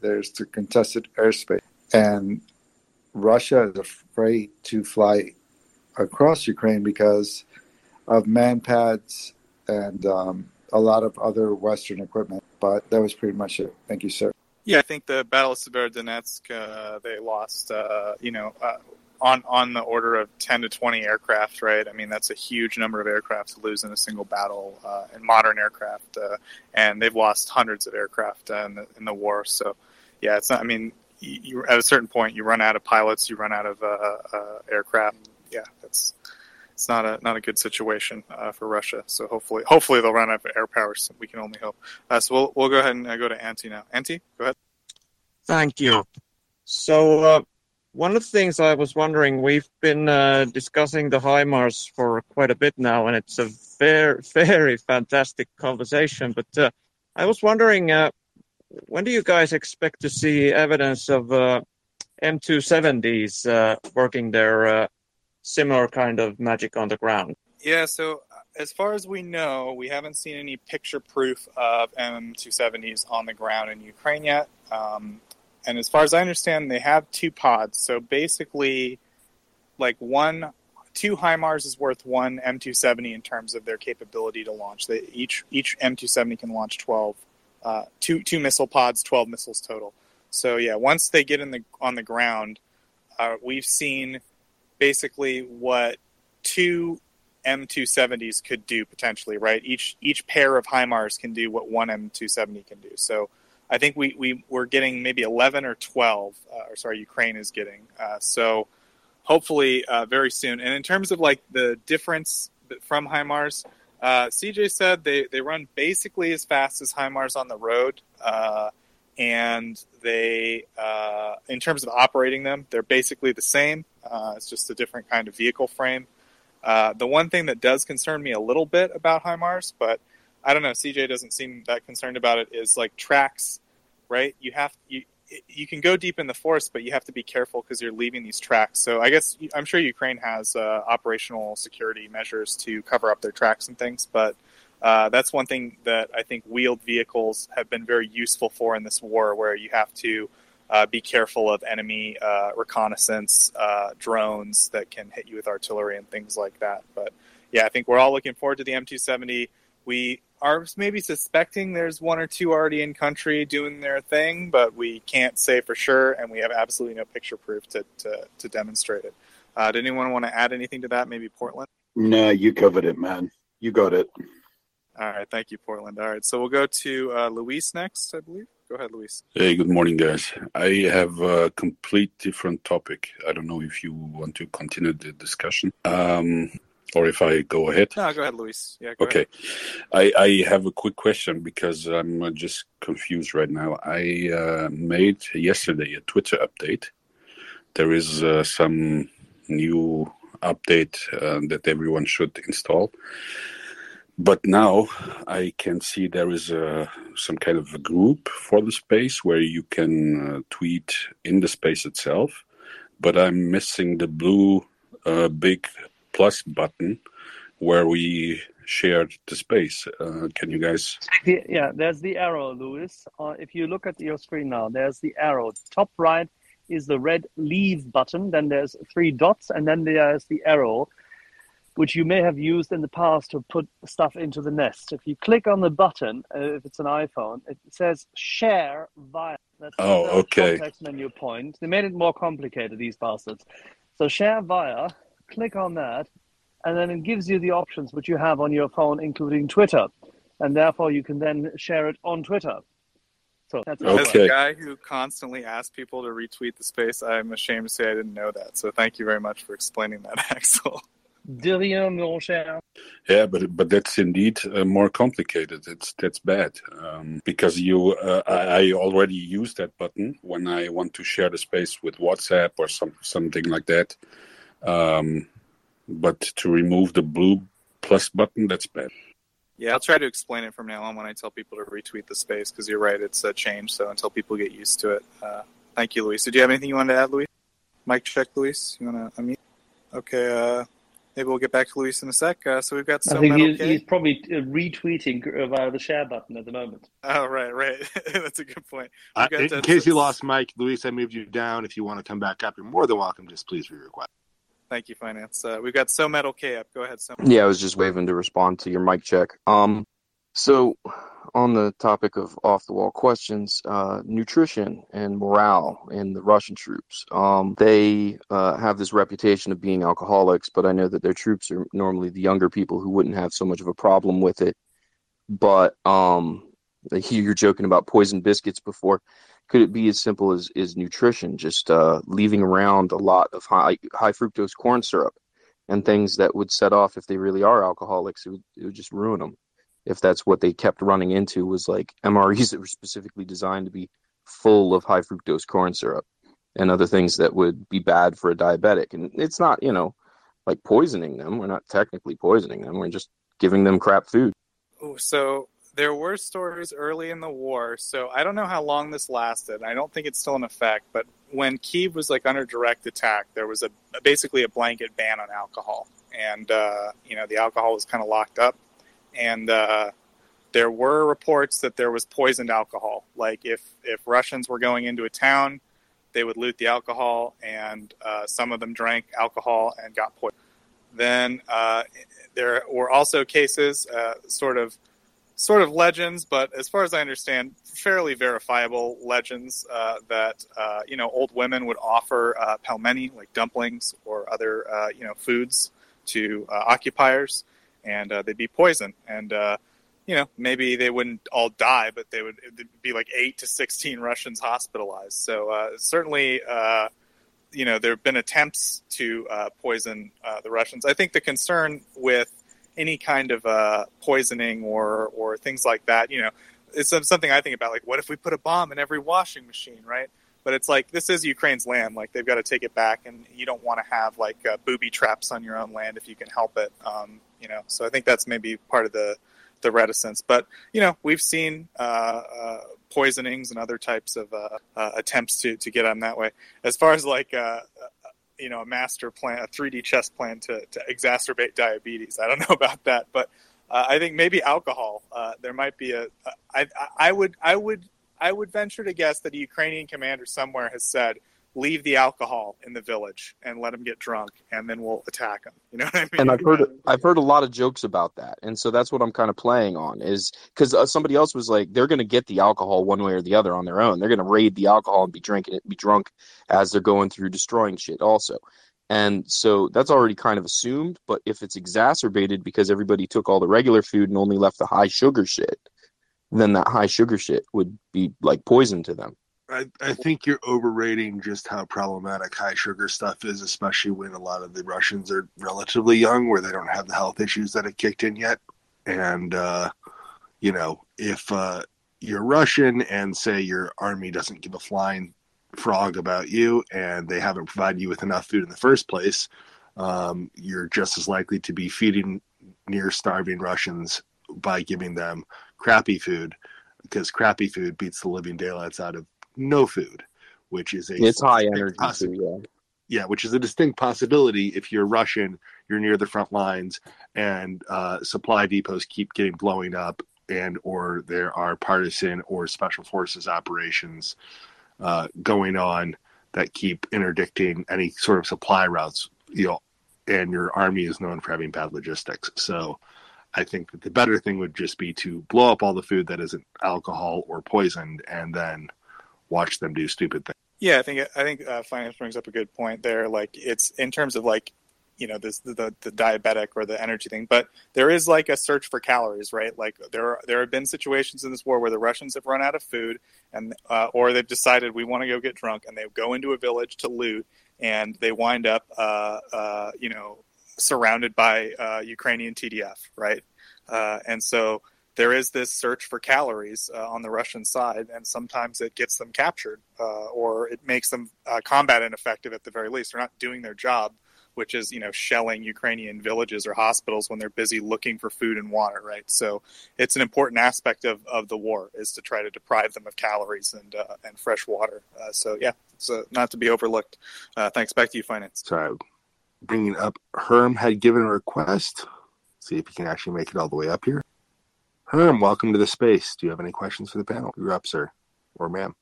there's the contested airspace, and Russia is afraid to fly across Ukraine because of manpads and um, a lot of other Western equipment. But that was pretty much it. Thank you, sir. Yeah, I think the Battle of Severodonetsk, uh, they lost, uh, you know, uh, on on the order of 10 to 20 aircraft, right? I mean, that's a huge number of aircraft to lose in a single battle uh, in modern aircraft, uh, and they've lost hundreds of aircraft uh, in the in the war. So, yeah, it's not. I mean, you, at a certain point, you run out of pilots, you run out of aircraft. Yeah, that's it's not a not a good situation uh, for Russia. So hopefully, hopefully they'll run out of air power. So we can only hope. Uh, so we'll we'll go ahead and uh, go to Antti now. Antti, go ahead. Thank you. So uh, one of the things I was wondering, we've been uh, discussing the HIMARS for quite a bit now, and it's a very very fantastic conversation. But uh, I was wondering, when do you guys expect to see evidence of M270s working their similar kind of magic on the ground? Yeah, so uh, as far as we know, we haven't seen any picture proof of M270s on the ground in Ukraine yet. Um, and as far as I understand, they have two pods. So basically, like one, two HIMARS is worth one M270 in terms of their capability to launch. They, each each M270 can launch 12, uh, two two missile pods, 12 missiles total. So yeah, once they get in the on the ground, uh, we've seen basically what two M270s could do potentially, right? Each each pair of HIMARS can do what one M270 can do. So I think we, we we're getting maybe 11 or 12, uh, or sorry, Ukraine is getting. Uh, so hopefully uh, very soon. And in terms of like the difference from HIMARS, uh, CJ said they, they run basically as fast as HIMARS on the road. Uh, and they, uh, in terms of operating them, they're basically the same. Uh, it's just a different kind of vehicle frame. Uh, the one thing that does concern me a little bit about HIMARS, but I don't know, CJ doesn't seem that concerned about it, is like tracks, right? You have you you can go deep in the forest, but you have to be careful because you're leaving these tracks. So I guess I'm sure Ukraine has uh, operational security measures to cover up their tracks and things, but uh, that's one thing that I think wheeled vehicles have been very useful for in this war, where you have to uh, be careful of enemy uh, reconnaissance uh, drones that can hit you with artillery and things like that. But yeah, I think we're all looking forward to the M270. We are maybe suspecting there's one or two already in country doing their thing, but we can't say for sure, and we have absolutely no picture proof to, to, to demonstrate it. Uh, did anyone want to add anything to that? Maybe Portland? No, you covered it, man. You got it. All right, thank you, Portland. All right, so we'll go to uh, Luis next, I believe. Go ahead, Luis. Hey, good morning, guys. I have a complete different topic. I don't know if you want to continue the discussion um, or if I go ahead. No, go ahead, Luis. Yeah, okay. Ahead. I, I have a quick question because I'm just confused right now. I uh, made yesterday a Twitter update. There is uh, some new update uh, that everyone should install but now I can see there is a, some kind of a group for the space where you can uh, tweet in the space itself, but I'm missing the blue uh, big plus button where we shared the space. Uh, can you guys? Yeah, there's the arrow, Luis. Uh, if you look at your screen now, there's the arrow. Top right is the red leave button. Then there's three dots, and then there's the arrow which you may have used in the past to put stuff into the nest. If you click on the button, uh, if it's an iPhone, it says share via. That's oh, okay. Context menu point. They made it more complicated, these bastards. So share via, click on that, and then it gives you the options which you have on your phone, including Twitter. And therefore, you can then share it on Twitter. So that's okay. As a guy who constantly asks people to retweet the space, I'm ashamed to say I didn't know that. So thank you very much for explaining that, Axel. Dillium, mon cher. Yeah, but but that's indeed uh, more complicated. It's that's bad um, because you uh, I, I, already use that button when I want to share the space with WhatsApp or some something like that. Um, but to remove the blue plus button, that's bad. Yeah, I'll try to explain it from now on when I tell people to retweet the space because you're right, it's a change. So until people get used to it, uh, thank you, Luis. Do you have anything you want to add, Luis? Mike check, Luis. You want to unmute? Okay. Uh, maybe we'll get back to Luis in a sec. Uh, so we've got I think he's, he's probably uh, retweeting uh, via the share button at the moment. Oh right, right. That's a good point. Uh, in got, uh, case you lost Mike, Luis, I moved you down. If you want to come back up, you're more than welcome. Just please re-request. Thank you, finance. Uh, we've got so metal K up. Go ahead, so. Yeah, I was just waving to respond to your mic check. Um, so on the topic of off the wall questions, uh, nutrition and morale in the Russian troops. Um, they uh, have this reputation of being alcoholics, but I know that their troops are normally the younger people who wouldn't have so much of a problem with it. But um, hear you're joking about poison biscuits before. Could it be as simple as is nutrition, just uh, leaving around a lot of high high fructose corn syrup? and things that would set off if they really are alcoholics. It would, it would just ruin them. If that's what they kept running into was like MREs that were specifically designed to be full of high fructose corn syrup and other things that would be bad for a diabetic. And it's not, you know, like poisoning them. We're not technically poisoning them. We're just giving them crap food. So there were stories early in the war. So I don't know how long this lasted. I don't think it's still in effect. But when Kiev was like under direct attack, there was a basically a blanket ban on alcohol, and uh, you know the alcohol was kind of locked up, and uh, there were reports that there was poisoned alcohol. Like if if Russians were going into a town, they would loot the alcohol, and uh, some of them drank alcohol and got poisoned. Then uh, there were also cases, uh, sort of sort of legends, but as far as I understand, fairly verifiable legends uh, that uh, you know old women would offer uh, pelmeni, like dumplings or other uh, you know foods, to uh, occupiers, and uh, they'd be poisoned. And you know maybe they wouldn't all die, but they would be like eight to sixteen Russians hospitalized. So certainly. You know, there have been attempts to poison the Russians. I think the concern with any kind of uh, poisoning or or things like that. You know, it's something I think about. Like, what if we put a bomb in every washing machine, right? But it's like this is Ukraine's land. Like they've got to take it back, and you don't want to have like uh, booby traps on your own land if you can help it. Um, you know, so I think that's maybe part of the the reticence. But you know, we've seen uh, uh, poisonings and other types of uh, uh, attempts to to get on that way. As far as like uh, you know a master plan, a 3D chess plan to, to exacerbate diabetes. I don't know about that, but uh, I think maybe alcohol. Uh, there might be a. I, I would I would I would venture to guess that a Ukrainian commander somewhere has said, "Leave the alcohol in the village and let them get drunk, and then we'll attack them." You know what I mean? And I've heard I've heard a lot of jokes about that, and so that's what I'm kind of playing on is because uh, somebody else was like, they're going to get the alcohol one way or the other on their own. They're going to raid the alcohol and be drinking it, be drunk as they're going through destroying shit, also. And so that's already kind of assumed. But if it's exacerbated because everybody took all the regular food and only left the high sugar shit, then that high sugar shit would be like poison to them. I, I think you're overrating just how problematic high sugar stuff is, especially when a lot of the Russians are relatively young, where they don't have the health issues that have kicked in yet. And, uh, you know, if uh, you're Russian and say your army doesn't give a flying frog about you and they haven't provided you with enough food in the first place, um, you're just as likely to be feeding near starving Russians by giving them crappy food because crappy food beats the living daylights out of no food, which is a It's high energy possi- too. yeah, which is a distinct possibility if you're Russian, you're near the front lines, and uh, supply depots keep getting blowing up, and or there are partisan or special forces operations uh, going on that keep interdicting any sort of supply routes. You know, and your army is known for having bad logistics. So, I think that the better thing would just be to blow up all the food that isn't alcohol or poisoned, and then watch them do stupid things. Yeah, I think I think uh, finance brings up a good point there. Like it's in terms of like you know this the the diabetic or the energy thing, but there is like a search for calories, right? Like there are, there have been situations in this war where the Russians have run out of food, and uh, or they've decided we want to go get drunk, and they go into a village to loot, and they wind up uh, uh, you know surrounded by uh, Ukrainian TDF, right? Uh, and so there is this search for calories uh, on the Russian side, and sometimes it gets them captured, uh, or it makes them uh, combat ineffective at the very least. They're not doing their job, which is you know shelling Ukrainian villages or hospitals when they're busy looking for food and water, right? So it's an important aspect of, of the war is to try to deprive them of calories and uh, and fresh water. Uh, so yeah, uh, not to be overlooked. Uh, thanks. Back to you, finance. So bringing up Herm had given a request. See if he can actually make it all the way up here. Herm, welcome to the space. Do you have any questions for the panel? You're up, sir, or ma'am.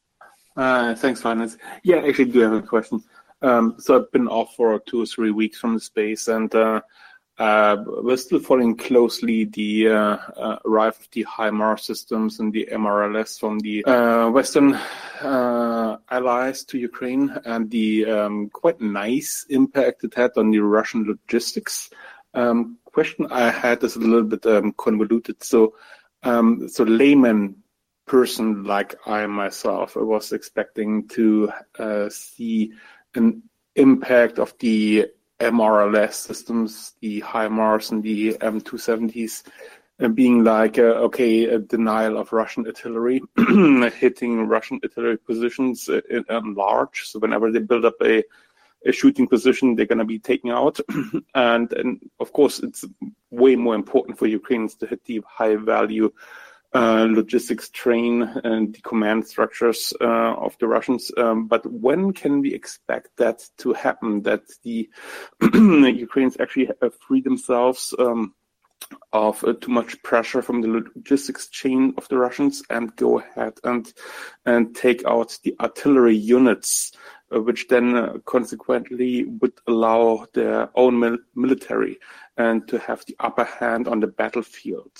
Uh, thanks, Finance. Yeah, actually do have a question. Um, so I've been off for two or three weeks from the space, and uh, uh, we're still following closely the uh, uh, arrival of the HIMARS systems and the MRLS from the uh, Western uh, allies to Ukraine, and the um, quite nice impact it had on the Russian logistics. Um, question I had is a little bit um, convoluted. So, um, so layman person like I myself, I was expecting to uh, see an impact of the MRLS systems, the HIMARS and the M270s, and being like, uh, okay, a denial of Russian artillery, hitting Russian artillery positions uh, in, in large. So whenever they build up a shooting position, they're going to be taken out. and, and of course, it's way more important for Ukrainians to hit the high value uh, logistics train and the command structures uh, of the Russians. Um, but when can we expect that to happen? That the Ukrainians actually free themselves um, of uh, too much pressure from the logistics chain of the Russians and go ahead and and take out the artillery units, uh, which then uh, consequently would allow their own mil- military and to have the upper hand on the battlefield.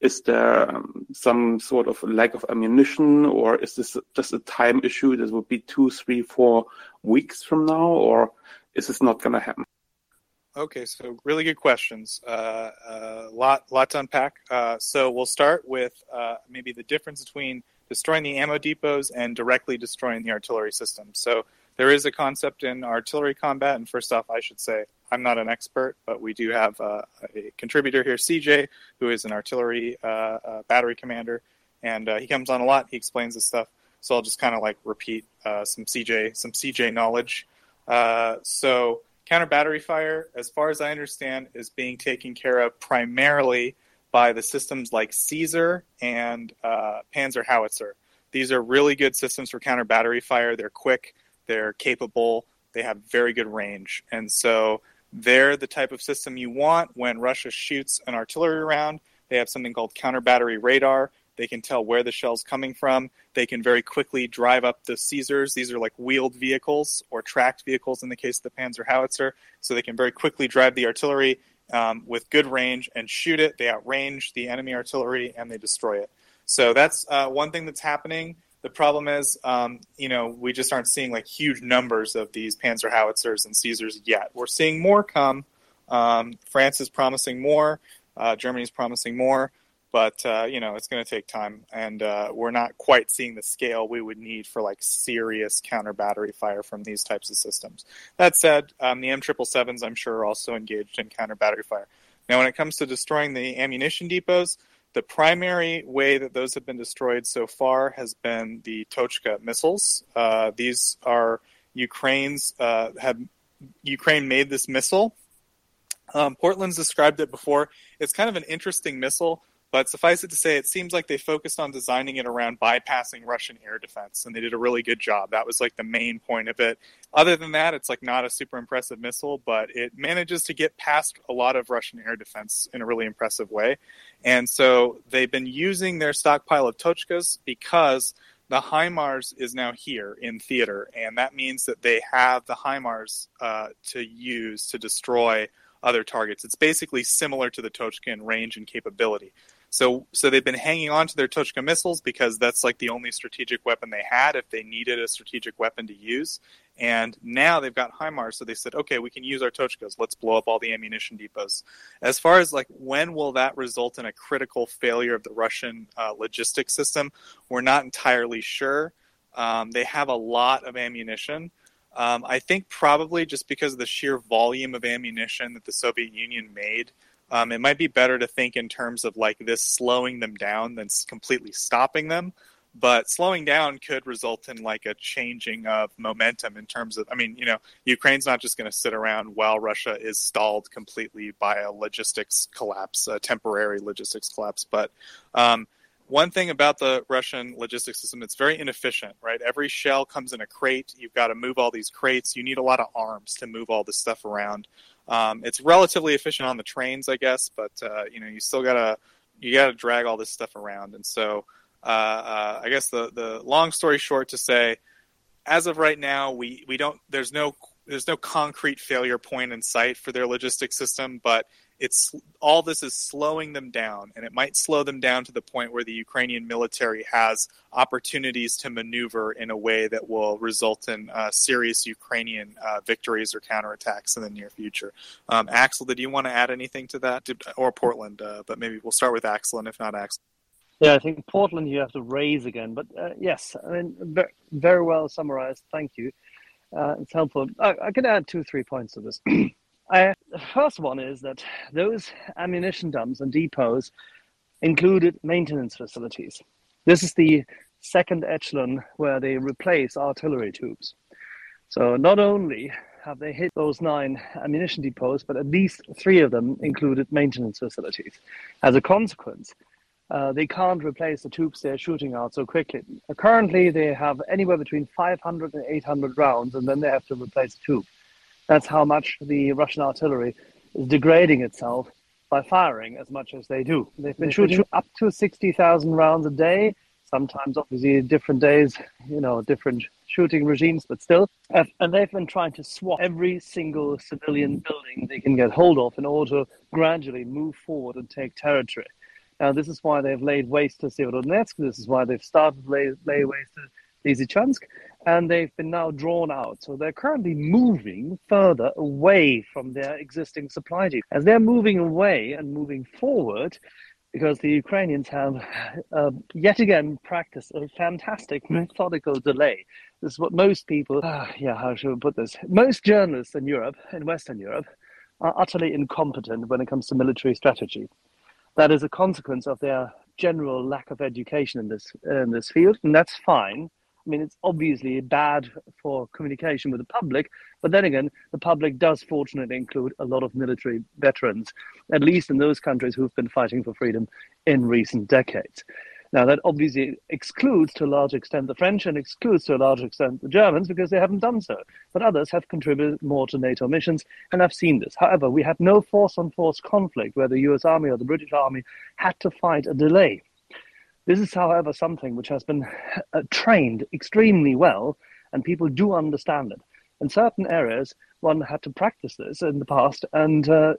Is there um, some sort of lack of ammunition, or is this just a time issue? This will be two, three, four weeks from now, or is this not going to happen? Okay, so really good questions. A uh, uh, lot, lot to unpack. Uh, so we'll start with uh, maybe the difference between destroying the ammo depots and directly destroying the artillery system. So there is a concept in artillery combat, and first off, I should say I'm not an expert, but we do have uh, a contributor here, CJ, who is an artillery uh, battery commander, and he comes on a lot. He explains this stuff, so I'll just kind of like repeat some CJ some CJ knowledge. So counter battery fire, as far as I understand, is being taken care of primarily by the systems like Caesar and uh, Panzer Howitzer. These are really good systems for counter battery fire. They're quick, they're capable, they have very good range, and so they're the type of system you want when Russia shoots an artillery round. They have something called counter battery radar. They can tell where the shell's coming from. They can very quickly drive up the Caesars. These are like wheeled vehicles or tracked vehicles in the case of the Panzer Howitzer. So they can very quickly drive the artillery um, with good range and shoot it. They outrange the enemy artillery and they destroy it. So that's uh, one thing that's happening. The problem is, um, you know, we just aren't seeing like huge numbers of these Panzer howitzers and Caesars yet. We're seeing more come. Um, France is promising more. Uh, Germany's promising more, but uh, you know it's going to take time, and uh, we're not quite seeing the scale we would need for like serious counter battery fire from these types of systems. That said, um, the M triple sevens I'm sure are also engaged in counter battery fire. Now, when it comes to destroying the ammunition depots, the primary way that those have been destroyed so far has been the Tochka missiles. Uh, these are Ukraine's uh, have Ukraine made this missile. Um, Portland's described it before. It's kind of an interesting missile but suffice it to say, it seems like they focused on designing it around bypassing Russian air defense, and they did a really good job. That was like the main point of it. Other than that, it's like not a super impressive missile, but it manages to get past a lot of Russian air defense in a really impressive way. And so they've been using their stockpile of Tochkas because the HIMARS is now here in theater, and that means that they have the HIMARS uh, to use to destroy other targets. It's basically similar to the Tochka in range and capability. So so they've been hanging on to their Tochka missiles because that's like the only strategic weapon they had if they needed a strategic weapon to use. And now they've got HIMARS, so they said, okay, we can use our Tochkas. Let's blow up all the ammunition depots. As far as like when will that result in a critical failure of the Russian uh, logistics system, we're not entirely sure. Um, they have a lot of ammunition. Um, I think probably just because of the sheer volume of ammunition that the Soviet Union made um, it might be better to think in terms of like this slowing them down than completely stopping them. But slowing down could result in like a changing of momentum in terms of, I mean, you know, Ukraine's not just going to sit around while Russia is stalled completely by a logistics collapse, a temporary logistics collapse. But um, one thing about the Russian logistics system, it's very inefficient, right? Every shell comes in a crate. You've got to move all these crates. You need a lot of arms to move all this stuff around. Um, it's relatively efficient on the trains, I guess, but uh, you know you still gotta you gotta drag all this stuff around. And so uh, uh, I guess the the long story short to say, as of right now, we we don't there's no there's no concrete failure point in sight for their logistics system, but it's all this is slowing them down, and it might slow them down to the point where the Ukrainian military has opportunities to maneuver in a way that will result in uh, serious Ukrainian uh, victories or counterattacks in the near future. Um, Axel, did you want to add anything to that, or Portland? Uh, but maybe we'll start with Axel, and if not Axel. Yeah, I think Portland you have to raise again, but uh, yes, I mean very, well summarized. Thank you. Uh, it's helpful. I, I can add two, three points to this. I, the first one is that those ammunition dumps and depots included maintenance facilities. This is the second echelon where they replace artillery tubes. So not only have they hit those nine ammunition depots, but at least three of them included maintenance facilities. As a consequence, uh, they can't replace the tubes they're shooting out so quickly. Currently, they have anywhere between 500 and 800 rounds, and then they have to replace the tube. That's how much the Russian artillery is degrading itself by firing as much as they do. They've been shooting up to 60,000 rounds a day, sometimes obviously different days, you know, different shooting regimes, but still. And they've been trying to swap every single civilian building they can get hold of in order to gradually move forward and take territory. Now, this is why they've laid waste to Severodonetsk. This is why they've started lay, lay waste to Lysychansk, and they've been now drawn out. So they're currently moving further away from their existing supply chain. As they're moving away and moving forward, because the Ukrainians have uh, yet again practiced a fantastic methodical delay. This is what most people, uh, yeah, how should we put this? Most journalists in Europe, in Western Europe, are utterly incompetent when it comes to military strategy. That is a consequence of their general lack of education in this in this field, and that's fine. I mean, it's obviously bad for communication with the public, but then again, the public does fortunately include a lot of military veterans, at least in those countries who've been fighting for freedom in recent decades. Now, that obviously excludes to a large extent the French and excludes to a large extent the Germans because they haven't done so. But others have contributed more to NATO missions, and I've seen this. However, we had no force on force conflict where the US Army or the British Army had to fight a delay. This is, however, something which has been uh, trained extremely well, and people do understand it. In certain areas, one had to practice this in the past, and uh,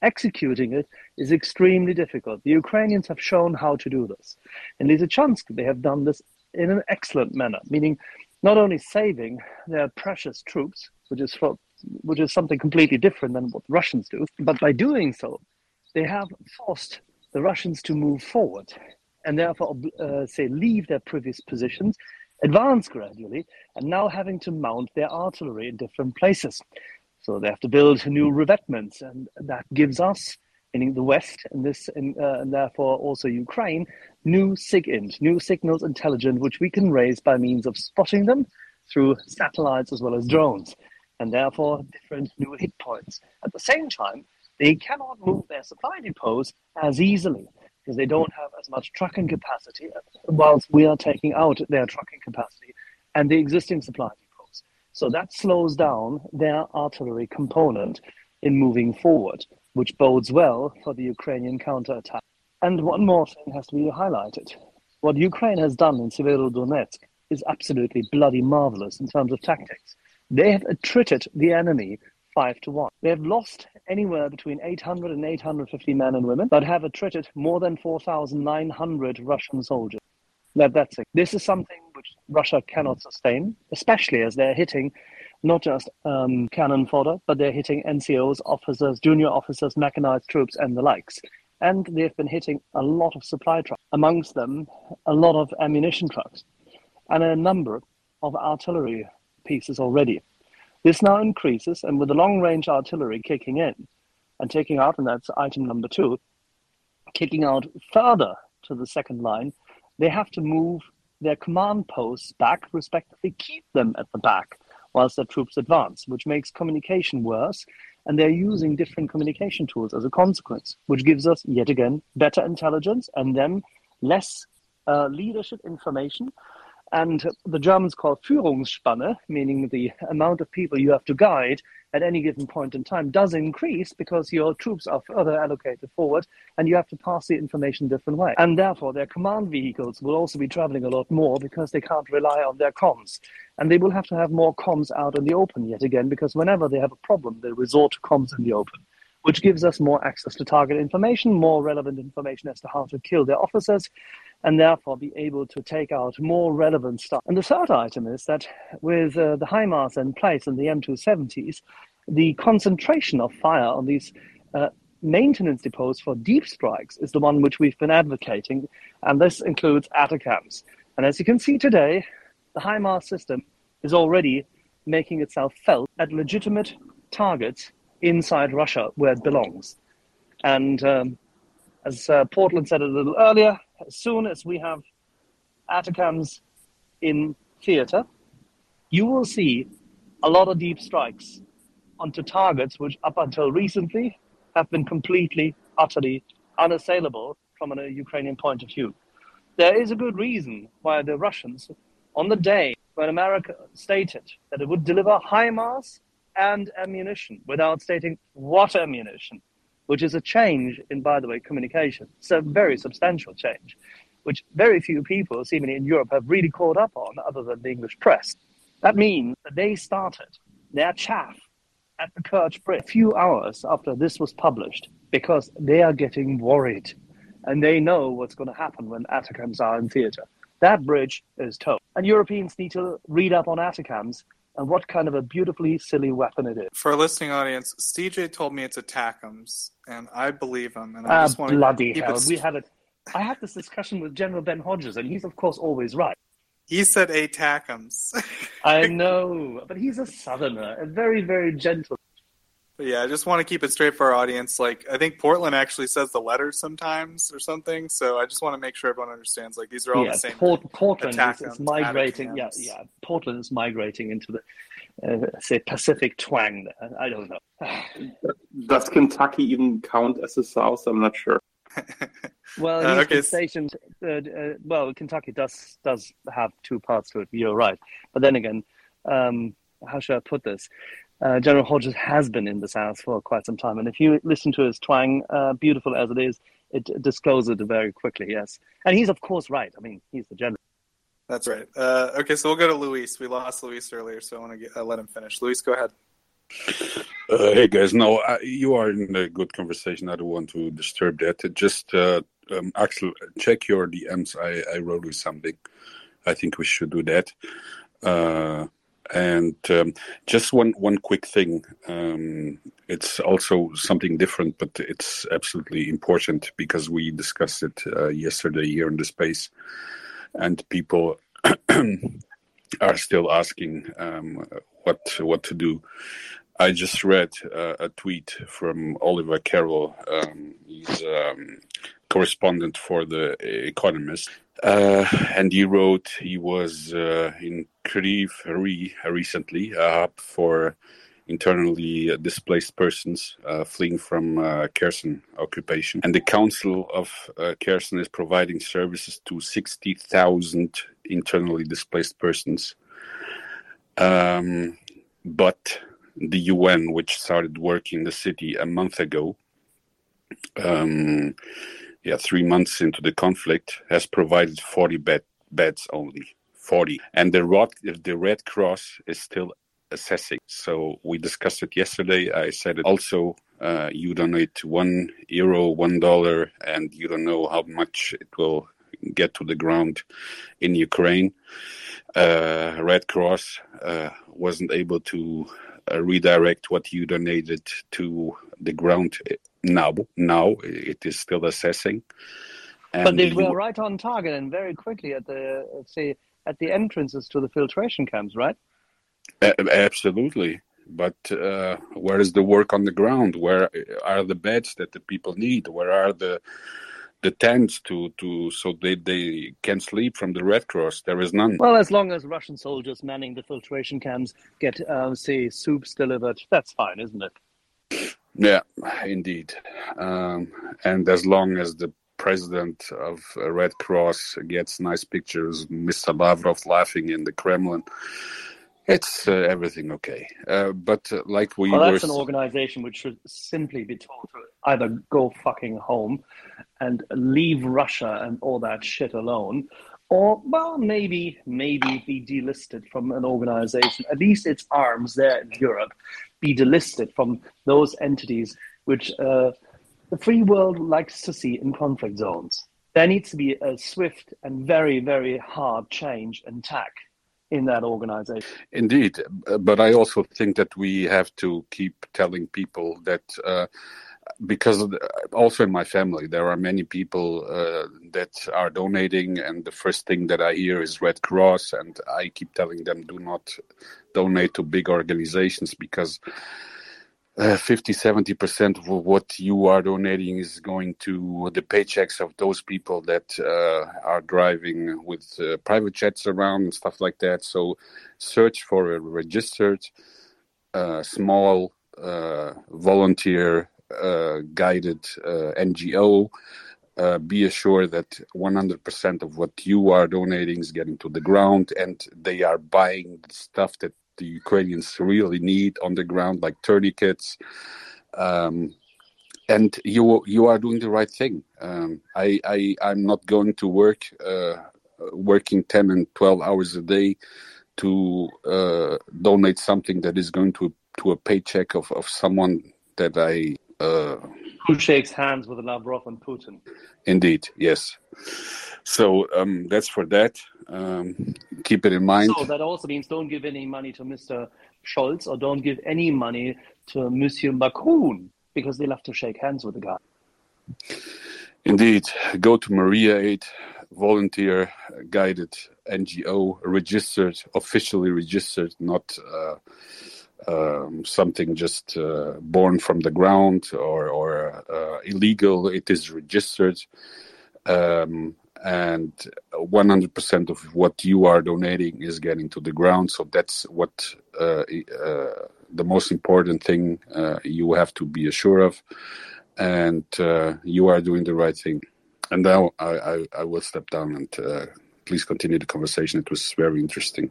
executing it is extremely difficult. The Ukrainians have shown how to do this. In Lysychansk, they have done this in an excellent manner, meaning not only saving their precious troops, which is for, which is something completely different than what the Russians do, but by doing so, they have forced the Russians to move forward and therefore, uh, say, leave their previous positions, advance gradually, and now having to mount their artillery in different places. So they have to build new revetments, and that gives us, meaning the West, and this, uh, and therefore also Ukraine, new SIGINT, new signals intelligence, which we can raise by means of spotting them through satellites as well as drones, and therefore different new hit points. At the same time, they cannot move their supply depots as easily because they don't have as much trucking capacity, whilst we are taking out their trucking capacity and the existing supply depots. So that slows down their artillery component in moving forward, which bodes well for the Ukrainian counterattack. And one more thing has to be highlighted. What Ukraine has done in Severodonetsk is absolutely bloody marvelous in terms of tactics. They have attrited the enemy five to one. They have lost anywhere between 800 and 850 men and women, but have attrited more than 4,900 Russian soldiers. That, that's it. This is something which Russia cannot sustain, especially as they're hitting not just um, cannon fodder, but they're hitting NCOs, officers, junior officers, mechanized troops, and the likes. And they've been hitting a lot of supply trucks, amongst them, a lot of ammunition trucks, and a number of artillery pieces already. This now increases, and with the long range artillery kicking in and taking out, and that's item number two, kicking out further to the second line, they have to move their command posts back, respectively, keep them at the back whilst their troops advance, which makes communication worse. And they're using different communication tools as a consequence, which gives us, yet again, better intelligence and then less uh, leadership information And the Germans call Führungsspanne, meaning the amount of people you have to guide at any given point in time, does increase because your troops are further allocated forward and you have to pass the information different way. And therefore, their command vehicles will also be traveling a lot more because they can't rely on their comms. And they will have to have more comms out in the open yet again because whenever they have a problem, they resort to comms in the open which gives us more access to target information, more relevant information as to how to kill their officers, and therefore be able to take out more relevant stuff. And the third item is that with uh, the HIMARS in place and the M270s, the concentration of fire on these uh, maintenance depots for deep strikes is the one which we've been advocating, and this includes ATACMS. And as you can see today, the HIMARS system is already making itself felt at legitimate targets inside Russia where it belongs. And um, as uh, Portland said a little earlier, as soon as we have ATACMS in theater, you will see a lot of deep strikes onto targets which, up until recently, have been completely, utterly unassailable from a uh, Ukrainian point of view. There is a good reason why the Russians, on the day when America stated that it would deliver HIMARS and ammunition without stating what ammunition, which is a change in, by the way, communication. It's a very substantial change, which very few people, seemingly in Europe, have really caught up on, other than the English press. That means that they started their chaff at the Kerch Bridge a few hours after this was published because they are getting worried and they know what's going to happen when ATACMS are in theater. That bridge is towed. And Europeans need to read up on ATACMS and what kind of a beautifully silly weapon it is. For a listening audience, CJ told me it's ATACMS, and I believe him. And I Ah, just want to bloody keep hell! it. We had a, I had this discussion with General Ben Hodges, and he's of course always right. He said ATACMS. I know, but he's a southerner, a very, very gentle. But yeah, I just want to keep it straight for our audience. Like, I think Portland actually says the letters sometimes or something. So I just want to make sure everyone understands. Like, these are all yeah, the same. Port, Portland is, is migrating. Yeah, yeah, Portland is migrating into the uh, say Pacific twang. There. I don't know. Does Kentucky even count as a South? I'm not sure. Well, Uh, he's okay, been stationed. Uh, uh, well, Kentucky does does have two parts to it. You're right, but then again, um, how should I put this? Uh, General Hodges has been in the South for quite some time, and if you listen to his twang, uh, beautiful as it is, it discloses it very quickly. Yes, and he's of course right. I mean, he's the general. That's right. Uh, okay, so we'll go to Luis. We lost Luis earlier, so I want to uh, let him finish. Luis, go ahead. Uh, hey guys, no, uh, you are in a good conversation. I don't want to disturb that. Just uh, um, Axel, check your DMs. I, I wrote you something. I think we should do that. And um, just one one quick thing. Um, it's also something different, but it's absolutely important because we discussed it uh, yesterday here in the space, and people are still asking um, what what to do. I just read uh, a tweet from Oliver Carroll. Um, he's um, correspondent for the Economist, uh, and he wrote he was uh, in Rih recently, a hub for internally displaced persons uh, fleeing from uh, Kherson occupation. And the Council of uh, Kherson is providing services to 60,000 internally displaced persons. Um, but the UN, which started work in the city a month ago, um, yeah, three months into the conflict, has provided 40 bed, beds only. 40. And the, Rod, the Red Cross is still assessing. So we discussed it yesterday. I said it also. Uh, you donate one euro, one dollar, and you don't know how much it will get to the ground in Ukraine. Uh, Red Cross uh, wasn't able to uh, redirect what you donated to the ground now. Now it is still assessing. but they were right on target and very quickly at the say at the entrances to the filtration camps, right? Absolutely. But uh, where is the work on the ground? Where are the beds that the people need? Where are the the tents to, to so they, they can sleep from the Red Cross? There is none. Well, as long as Russian soldiers manning the filtration camps get, uh, say, soups delivered, that's fine, isn't it? Yeah, indeed. Um, and as long as the president of Red Cross gets nice pictures, Mr. Lavrov laughing in the Kremlin. It's uh, everything okay. Uh, but uh, like we well, were. that's an organization which should simply be told to either go fucking home and leave Russia and all that shit alone, or well, maybe maybe be delisted from an organization. At least its arms there in Europe be delisted from those entities which uh, the free world likes to see in conflict zones. There needs to be a swift and very very hard change and tack in that organization. Indeed, but I also think that we have to keep telling people that. Uh, because also in my family there are many people uh, that are donating and the first thing that i hear is red cross and i keep telling them do not donate to big organizations because uh, 50 70% of what you are donating is going to the paychecks of those people that uh, are driving with uh, private jets around and stuff like that. So search for a registered uh, small uh, volunteer guided ngo be assured that 100% of what you are donating is getting to the ground and they are buying stuff that the Ukrainians really need on the ground, like tourniquets. Um, and you you are doing the right thing. Um, I, I I'm not going to work uh, working ten and twelve hours a day to uh, donate something that is going to to a paycheck of, of someone that I uh, who shakes hands with Lavrov and Putin. Indeed, yes. So um, that's for that. Um, keep it in mind. So that also means don't give any money to Mr. Scholz or don't give any money to Monsieur Macron because they love to shake hands with the guy. Indeed, go to Maria Aid, volunteer guided NGO, registered, officially registered, not uh, um, something just uh, born from the ground or, or uh, illegal. It is registered. Um, and 100% of what you are donating is getting to the ground. So that's what uh, uh, the most important thing uh, you have to be assured of. And uh, you are doing the right thing. And now I, I, I will step down and please continue the conversation. It was very interesting.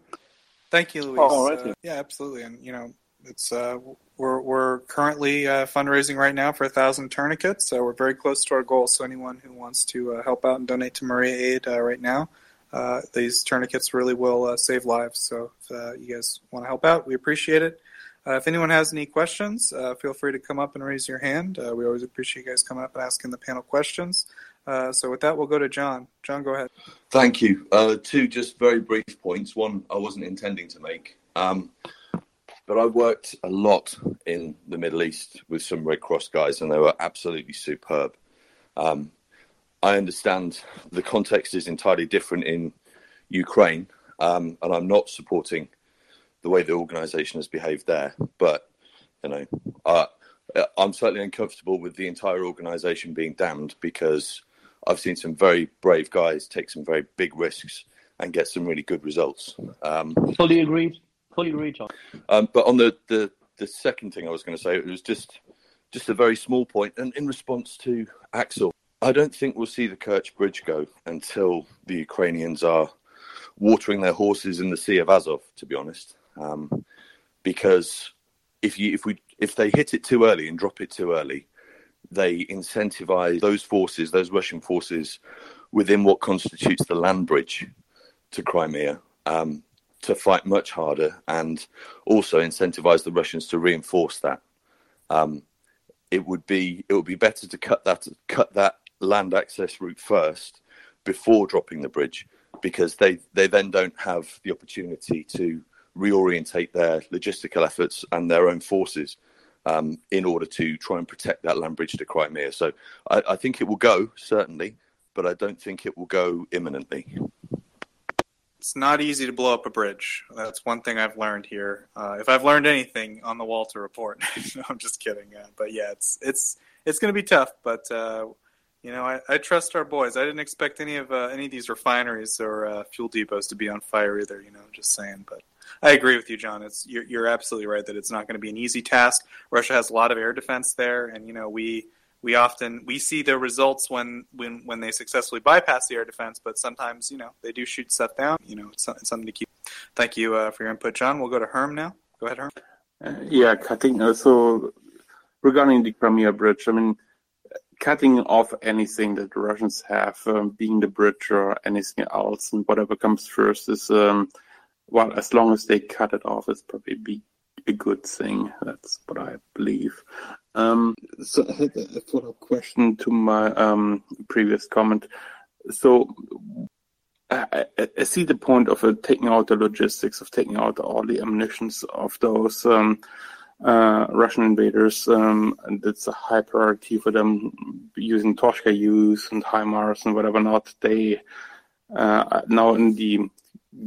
Thank you, Luis. Oh, right. Uh, yeah, absolutely. And, you know, it's uh, we're we're currently uh, fundraising right now for a thousand tourniquets, so we're very close to our goal. So anyone who wants to uh, help out and donate to Maria Aid uh, right now, uh, these tourniquets really will uh, save lives. So if you guys want to help out, we appreciate it. if anyone has any questions, feel free to come up and raise your hand. we always appreciate you guys coming up and asking the panel questions. So with that, we'll go to John. John, go ahead. Thank you. two just very brief points. One I wasn't intending to make. Um, but I worked a lot in the Middle East with some Red Cross guys, and they were absolutely superb. Um, I understand the context is entirely different in Ukraine, um, and I'm not supporting the way the organisation has behaved there. But you know, uh, I'm certainly uncomfortable with the entire organisation being damned because I've seen some very brave guys take some very big risks and get some really good results. Um, Fully agreed fully agree, John. Um, but on the, the the second thing I was going to say, it was just just a very small point, and in response to Axel, I don't think we'll see the Kerch Bridge go until the Ukrainians are watering their horses in the Sea of Azov. To be honest, um, because if you if we if they hit it too early and drop it too early, they incentivize those forces, those Russian forces, within what constitutes the land bridge to Crimea, um, to fight much harder and also incentivize the Russians to reinforce that. Um, it would be it would be better to cut that cut that land access route first before dropping the bridge because they they then don't have the opportunity to reorientate their logistical efforts and their own forces um, in order to try and protect that land bridge to Crimea. So I, I think it will go certainly, but I don't think it will go imminently it's not easy to blow up a bridge. That's one thing I've learned here. Uh, if I've learned anything on the Walter report, no, I'm just kidding. Uh, but yeah, it's it's it's going to be tough. But uh, you know, I, I, trust our boys. I didn't expect any of uh, any of these refineries or uh, fuel depots to be on fire either. You know, just saying. But I agree with you, John. It's you're, you're absolutely right that it's not going to be an easy task. Russia has a lot of air defense there, and you know we we often we see the results when when when they successfully bypass the air defense, but sometimes you know they do shoot stuff down. You know, it's, something to keep. Thank you uh, for your input, John. We'll go to Herm now. Go ahead, Herm. Uh, yeah, cutting. Uh, so regarding the Crimea bridge, I mean, cutting off anything that the Russians have, um, being the bridge or anything else, and whatever comes first is, um, well, as long as they cut it off, it's probably be a good thing. That's what I believe. Um, so I had a follow-up question to my um, previous comment. So I, I, see the point of uh, taking out the logistics, of taking out all the ammunitions of those um, uh, Russian invaders, um, and it's a high priority for them using Tochka use and HIMARS and whatever not. They uh, now in the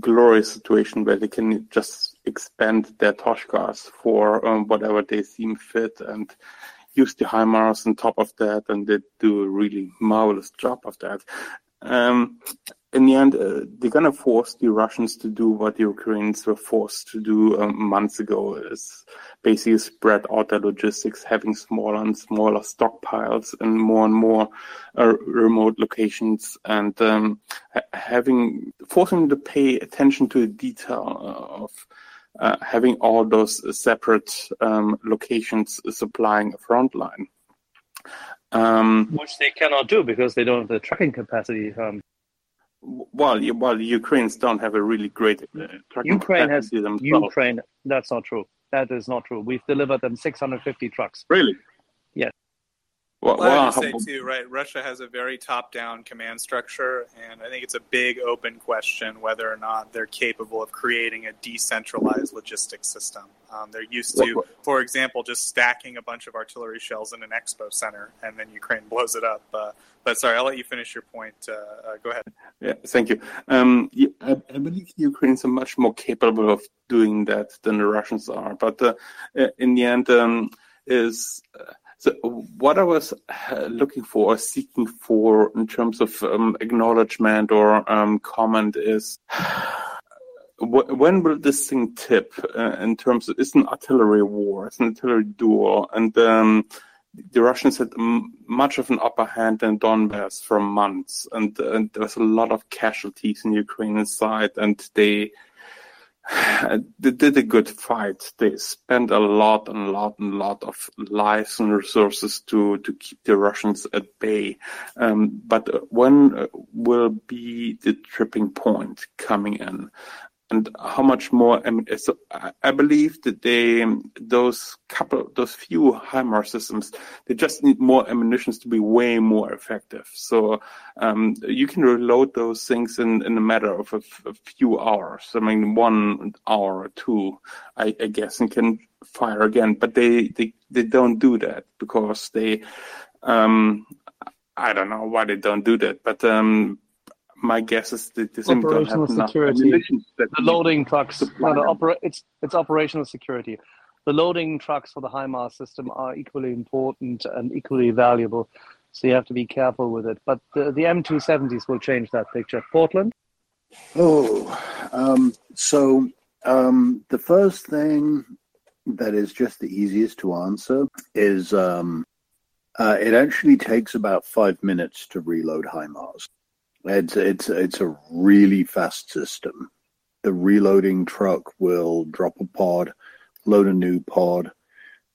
glorious situation where they can just expand their Tochkas for um, whatever they seem fit and use the HIMARS on top of that, and they do a really marvelous job of that. Um, in the end, uh, they're going to force the Russians to do what the Ukrainians were forced to do um, months ago is basically spread out their logistics, having smaller and smaller stockpiles in more and more uh, remote locations and um, having forcing them to pay attention to the detail uh, of uh, having all those separate um, locations supplying a front line. Um, Which they cannot do because they don't have the trucking capacity. Well, well, the Ukrainians don't have a really great uh, trucking Ukraine has themselves. Ukraine. That's not true. That is not true. We've delivered them 650 trucks. Really? Yes. Well, Well, I well, would just say too, right? Russia has a very top-down command structure, and I think it's a big open question whether or not they're capable of creating a decentralized logistics system. Um, they're used to, for example, just stacking a bunch of artillery shells in an expo center, and then Ukraine blows it up. Uh, but sorry, I'll let you finish your point. Uh, uh, go ahead. Yeah, thank you. Um, I, I believe the Ukrainians are much more capable of doing that than the Russians are. But uh, uh, in the end, um, is uh, so what I was uh, looking for or seeking for in terms of um, acknowledgement or um, comment is. When will this thing tip uh, in terms of it's an artillery war, it's an artillery duel, and um, the Russians had much of an upper hand in Donbass for months, and, and there was a lot of casualties in Ukrainian side, and they they did a good fight. They spent a lot and a lot and lot of lives and resources to to keep the Russians at bay. Um, but when will be the tripping point coming in? And how much more? I, mean, so I believe that they those couple those few HIMARS systems they just need more ammunitions to be way more effective. So um, you can reload those things in, in a matter of a, a few hours. I mean, one hour or two, I, I guess, and can fire again. But they, they they don't do that because they. Um, I don't know why they don't do that, but um, my guess is that they simply don't operational have enough security. ammunition. The loading trucks, no, the opera, it's it's operational security. The loading trucks for the HIMARS system are equally important and equally valuable, so you have to be careful with it. But the, the M270s will change that picture. Portland, Oh, um, so um, the first thing that is just the easiest to answer is um, uh, it actually takes about five minutes to reload HIMARS. It's it's it's a really fast system. The reloading truck will drop a pod, load a new pod,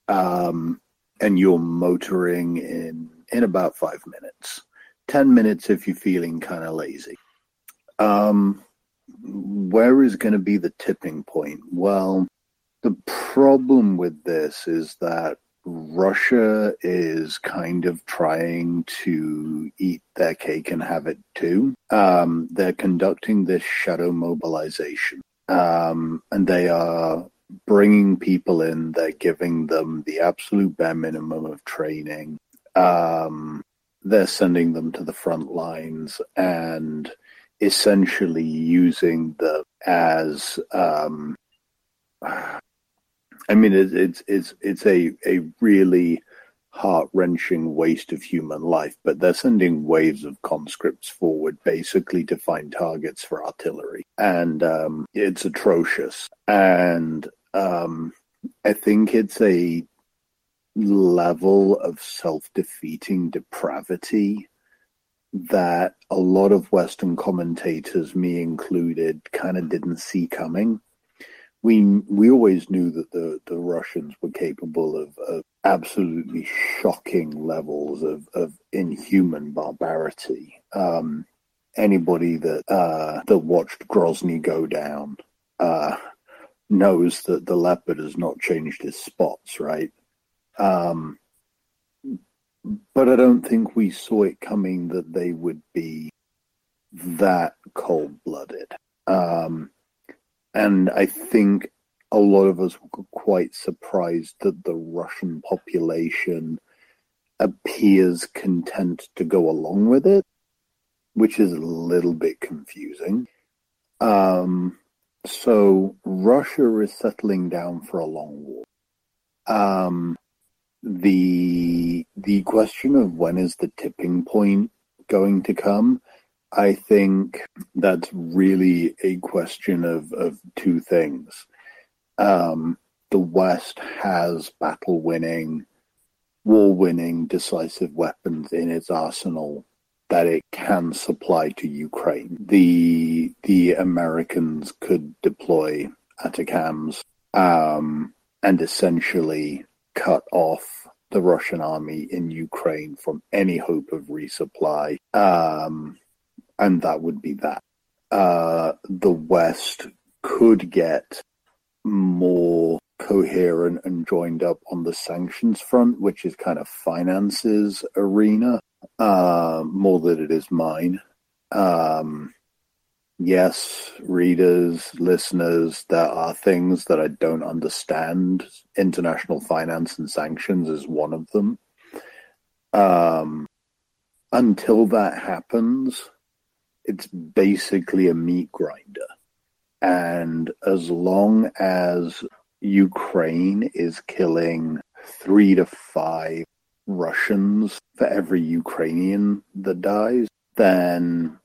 um, and you're motoring in in about five minutes. Ten minutes if you're feeling kind of lazy. Um, where is going to be the tipping point? Well, the problem with this is that Russia is kind of trying to eat their cake and have it too. Um, they're conducting this shadow mobilization, um, and they are bringing people in. They're giving them the absolute bare minimum of training. Um, they're sending them to the front lines and essentially using them as um, I mean, it's it's it's it's a a really heart wrenching waste of human life. But they're sending waves of conscripts forward, basically to find targets for artillery, and um, it's atrocious. And um, I think it's a level of self defeating depravity that a lot of Western commentators, me included, kind of didn't see coming. We we always knew that the, the Russians were capable of, of absolutely shocking levels of, of inhuman barbarity. Um, anybody that uh, that watched Grozny go down uh, knows that the leopard has not changed his spots, right? Um, but I don't think we saw it coming that they would be that cold blooded. Um, and I think a lot of us were quite surprised that the Russian population appears content to go along with it, which is a little bit confusing. Um, so Russia is settling down for a long war. Um, the the question of when is the tipping point going to come i think that's really a question of of two things um, the west has battle winning war winning decisive weapons in its arsenal that it can supply to ukraine the the americans could deploy ATACMS um, and essentially cut off the Russian army in Ukraine from any hope of resupply. Um, and that would be that. Uh, the West could get more coherent and joined up on the sanctions front, which is kind of finances arena, uh, more than it is mine. Um, yes, readers, listeners, there are things that I don't understand. International finance and sanctions is one of them. Um, until that happens, it's basically a meat grinder. And as long as Ukraine is killing three to five Russians for every Ukrainian that dies, then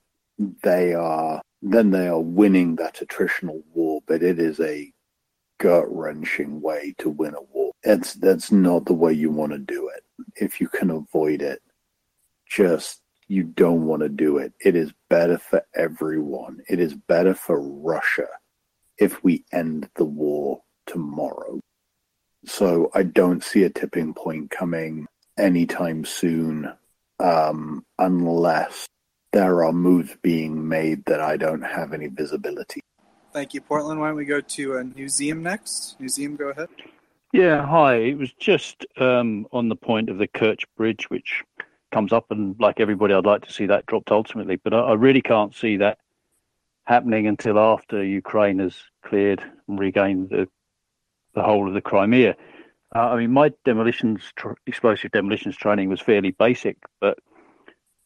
they are then they are winning that attritional war, but it is a gut wrenching way to win a war. That's that's not the way you want to do it. If you can avoid it, just you don't want to do it. It is better for everyone. It is better for Russia if we end the war tomorrow. So I don't see a tipping point coming anytime soon, um, unless there are moves being made that I don't have any visibility. Thank you, Portland. Why don't we go to a museum next? Museum, go ahead. Yeah, hi. It was just um, on the point of the Kerch Bridge, which comes up, and like everybody, I'd like to see that dropped ultimately, but I, I really can't see that happening until after Ukraine has cleared and regained the the whole of the Crimea. Uh, I mean, my demolitions, tr- explosive demolitions training was fairly basic, but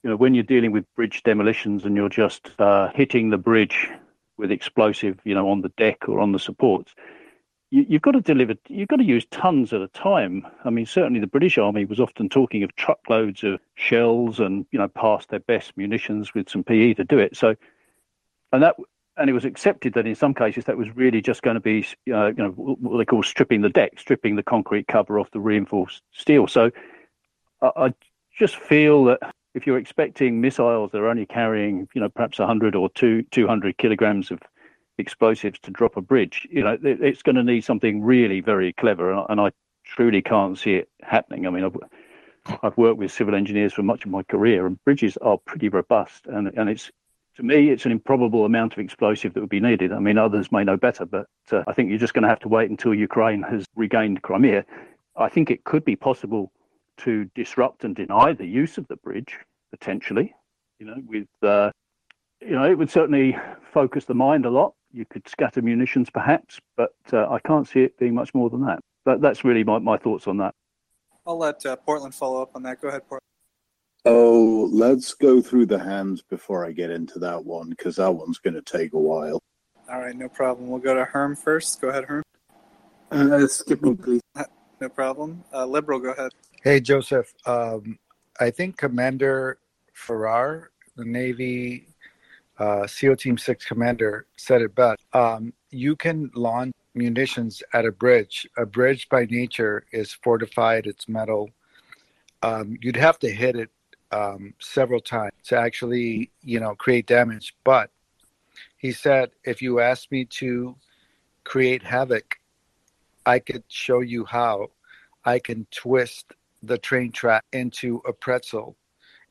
you know, when you're dealing with bridge demolitions and you're just uh, hitting the bridge with explosive, you know, on the deck or on the supports, you, have got to deliver. You've got to use tons at a time. I mean, certainly the British Army was often talking of truckloads of shells and you know, past their best munitions with some PE to do it. So, and that and it was accepted that in some cases that was really just going to be, uh, you know, what they call stripping the deck, stripping the concrete cover off the reinforced steel. So, I, I just feel that if you're expecting missiles that are only carrying, you know, perhaps 100 or two, 200 kilograms of explosives to drop a bridge, you know, it's going to need something really very clever. And, I truly can't see it happening. I mean, I've, I've worked with civil engineers for much of my career, and bridges are pretty robust. And, and it's, to me, it's an improbable amount of explosive that would be needed. I mean, others may know better, but uh, I think you're just going to have to wait until Ukraine has regained Crimea. I think it could be possible to disrupt and deny the use of the bridge potentially. You know, with uh, you know, it would certainly focus the mind a lot. You could scatter munitions, perhaps, but uh, I can't see it being much more than that. But that's really my, my thoughts on that. I'll let uh, Portland follow up on that. Go ahead, Portland. Oh, let's go through the hands before I get into that one because that one's going to take a while. All right, no problem. We'll go to Herm first. Go ahead, Herm. Uh, skip me, please. No problem. Uh, Liberal, go ahead. Hey, Joseph. Um, I think Commander Farrar, the Navy uh, SEAL Team 6 commander, said it best. Um, you can launch munitions at a bridge. A bridge by nature is fortified, it's metal. Um, you'd have to hit it um, several times to actually, you know, create damage. But he said, if you ask me to create havoc, I could show you how I can twist the train track into a pretzel.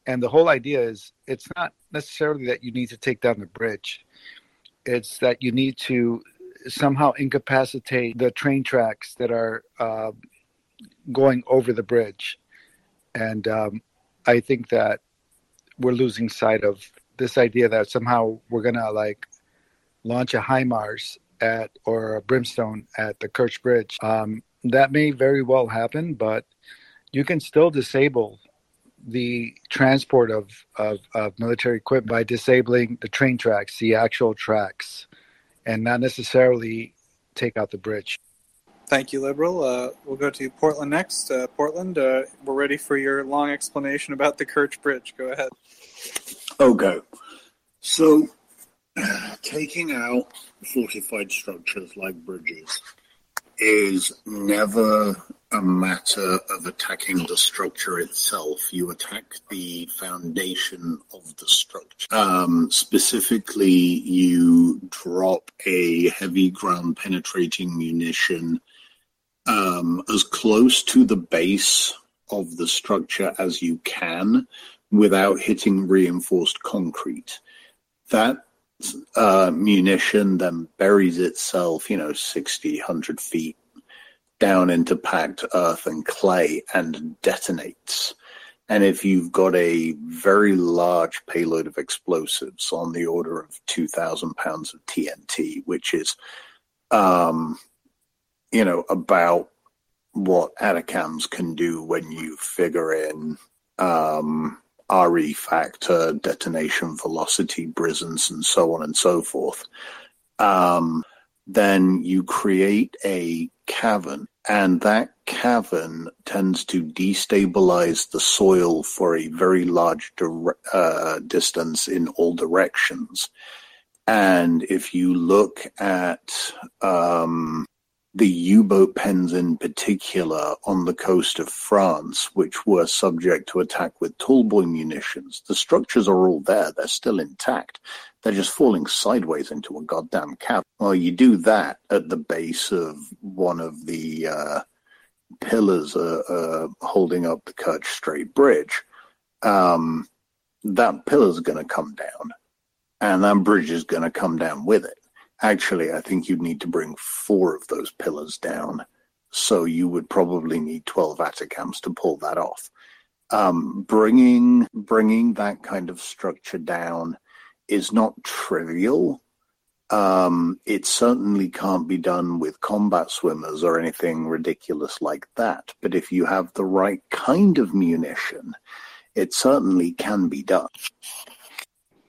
And the whole idea is it's not necessarily that you need to take down the bridge, it's that you need to somehow incapacitate the train tracks that are uh, going over the bridge. And um, I think that we're losing sight of this idea that somehow we're to like launch a HIMARS at or a brimstone at the Kerch Bridge. Um, that may very well happen, but you can still disable the transport of, of, of military equipment by disabling the train tracks, the actual tracks, and not necessarily take out the bridge. Thank you, Liberal. Uh, we'll go to Portland next. Uh, Portland, uh, we're ready for your long explanation about the Kerch Bridge. Go ahead. Okay. So, taking out fortified structures like bridges is never a matter of attacking the structure itself. You attack the foundation of the structure. Um, specifically, you drop a heavy ground penetrating munition um, as close to the base of the structure as you can without hitting reinforced concrete. That uh, munition then buries itself, you know, 60, 100 feet down into packed earth and clay and detonates. And if you've got a very large payload of explosives on the order of 2,000 pounds of TNT, which is, um, you know, about what ATACMS can do when you figure in um, RE factor, detonation velocity, brisance, and so on and so forth. Um, then you create a cavern, and that cavern tends to destabilize the soil for a very large uh, distance in all directions. And if you look at um, the U-boat pens in particular on the coast of France, which were subject to attack with tallboy munitions. The structures are all there. They're still intact. They're just falling sideways into a goddamn cavern. Well, you do that at the base of one of the uh, pillars uh, uh, holding up the Kerch Strait Bridge. Um, that pillar's going to come down, and that bridge is going to come down with it Actually, I think you'd need to bring four of those pillars down. So you would probably need 12 ATACMS to pull that off. Um, bringing bringing that kind of structure down is not trivial. Um, it certainly can't be done with combat swimmers or anything ridiculous like that. But if you have the right kind of munition, it certainly can be done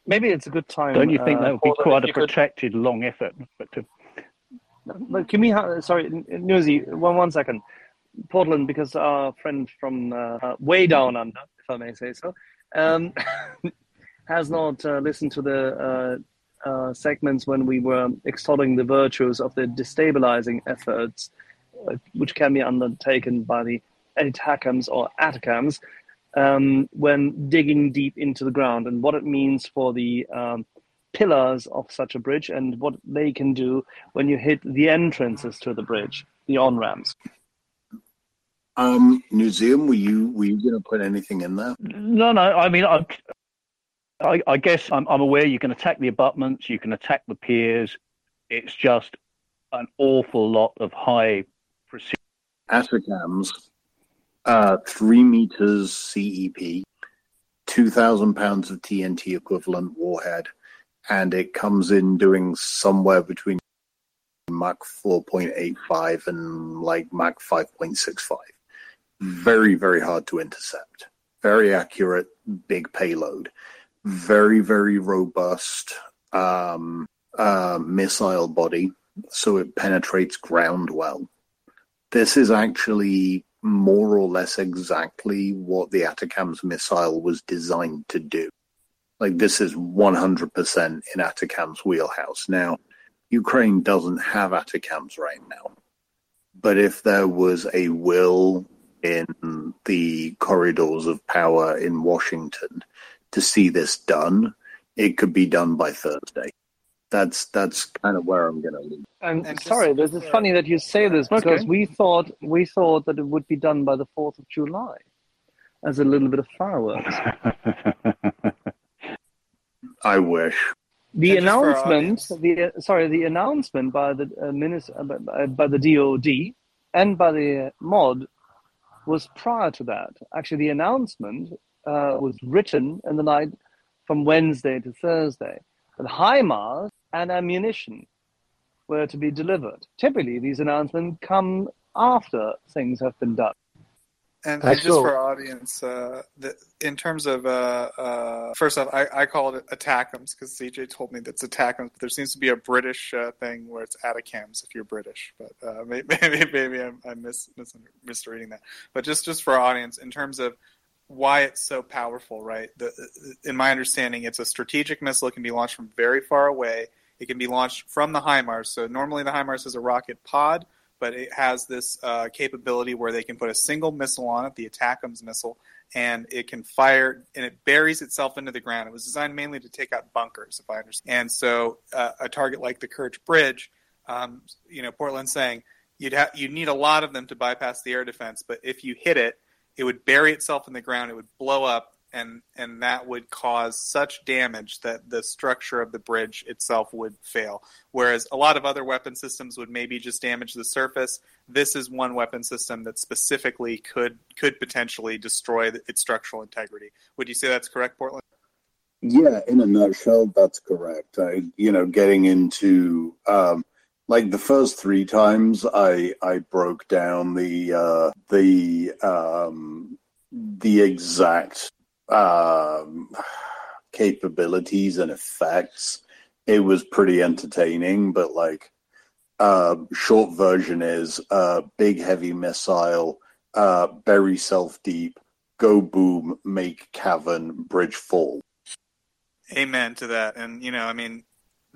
maybe it's a good time. Don't you think uh, that would be quite a could... protracted, long effort? But to... But can we? Ha- sorry, Newsy, one one second. Portland, because our friend from uh, way down under, if I may say so, um, has not uh, listened to the uh, uh, segments when we were extolling the virtues of the destabilizing efforts, uh, which can be undertaken by the ATACMS or ATACMS um, when digging deep into the ground and what it means for the um, pillars of such a bridge and what they can do when you hit the entrances to the bridge, the on ramps. Um, museum, were you were you going to put anything in there? No, no. I mean, I, I, I guess I'm, I'm aware you can attack the abutments, you can attack the piers. It's just an awful lot of high precision. ATACMS uh, three meters CEP, 2,000 pounds of TNT equivalent warhead, and it comes in doing somewhere between Mach 4.85 and like Mach 5.65. Very, very hard to intercept. Very accurate, big payload. Very, very robust um, uh, missile body, so it penetrates ground well. This is actually more or less exactly what the ATACMS missile was designed to do. Like this is 100% in ATACMS wheelhouse. Now, Ukraine doesn't have ATACMS right now. But if there was a will in the corridors of power in Washington to see this done, it could be done by Thursday. That's that's kind of where I'm going to leave. And, And sorry, this is funny that you say this because Okay. we thought we thought that it would be done by the fourth of July, as a little bit of fireworks. I wish. The And just for our announcement, the sorry, the announcement by the uh, minister, uh, by, by the DoD and by the mod was prior to that. Actually, the announcement uh, was written in the night from Wednesday to Thursday. That HIMARS and ammunition were to be delivered. Typically, these announcements come after things have been done. And, and just for audience, uh, the, in terms of uh, uh, first off, I, I call it attackums because CJ told me that's attackums. But there seems to be a British uh, thing where it's atacams if you're British, but uh, maybe maybe, maybe I'm, I'm mis, mis, misreading that. But just just for audience, in terms of why it's so powerful, right? The, in my understanding, it's a strategic missile. It can be launched from very far away. It can be launched from the HIMARS. So normally the HIMARS is a rocket pod, but it has this uh, capability where they can put a single missile on it, the ATACMS missile, and it can fire and it buries itself into the ground. It was designed mainly to take out bunkers, if I understand. And so uh, a target like the Kerch Bridge, um, you know, Portland's saying you'd have you need a lot of them to bypass the air defense, but if you hit it, it would bury itself in the ground. It would blow up, and and that would cause such damage that the structure of the bridge itself would fail. Whereas a lot of other weapon systems would maybe just damage the surface. This is one weapon system that specifically could could potentially destroy its structural integrity. Would you say that's correct, Portland? Yeah, in a nutshell, that's correct. I, you know, getting into um, like the first three times, I I broke down the uh, the um, the exact um, capabilities and effects. It was pretty entertaining, but like uh, short version is uh, big heavy missile, uh, bury self deep, go boom, make cavern, bridge fall. Amen to that. And you know, I mean,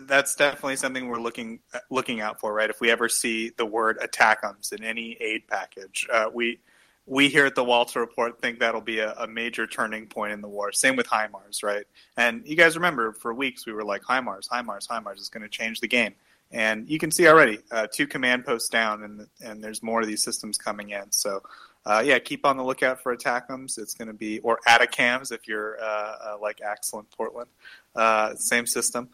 that's definitely something we're looking looking out for, right? If we ever see the word attackums in any aid package, uh, we we here at the Walter Report think that'll be a, a major turning point in the war. Same with HIMARS, right? And you guys remember for weeks we were like HIMARS, HIMARS, HIMARS is going to change the game. And you can see already uh, two command posts down, and and there's more of these systems coming in. So. Uh, yeah, keep on the lookout for attackums. It's going to be or atacams if you're uh, uh, like Axel in Portland. Uh, same system.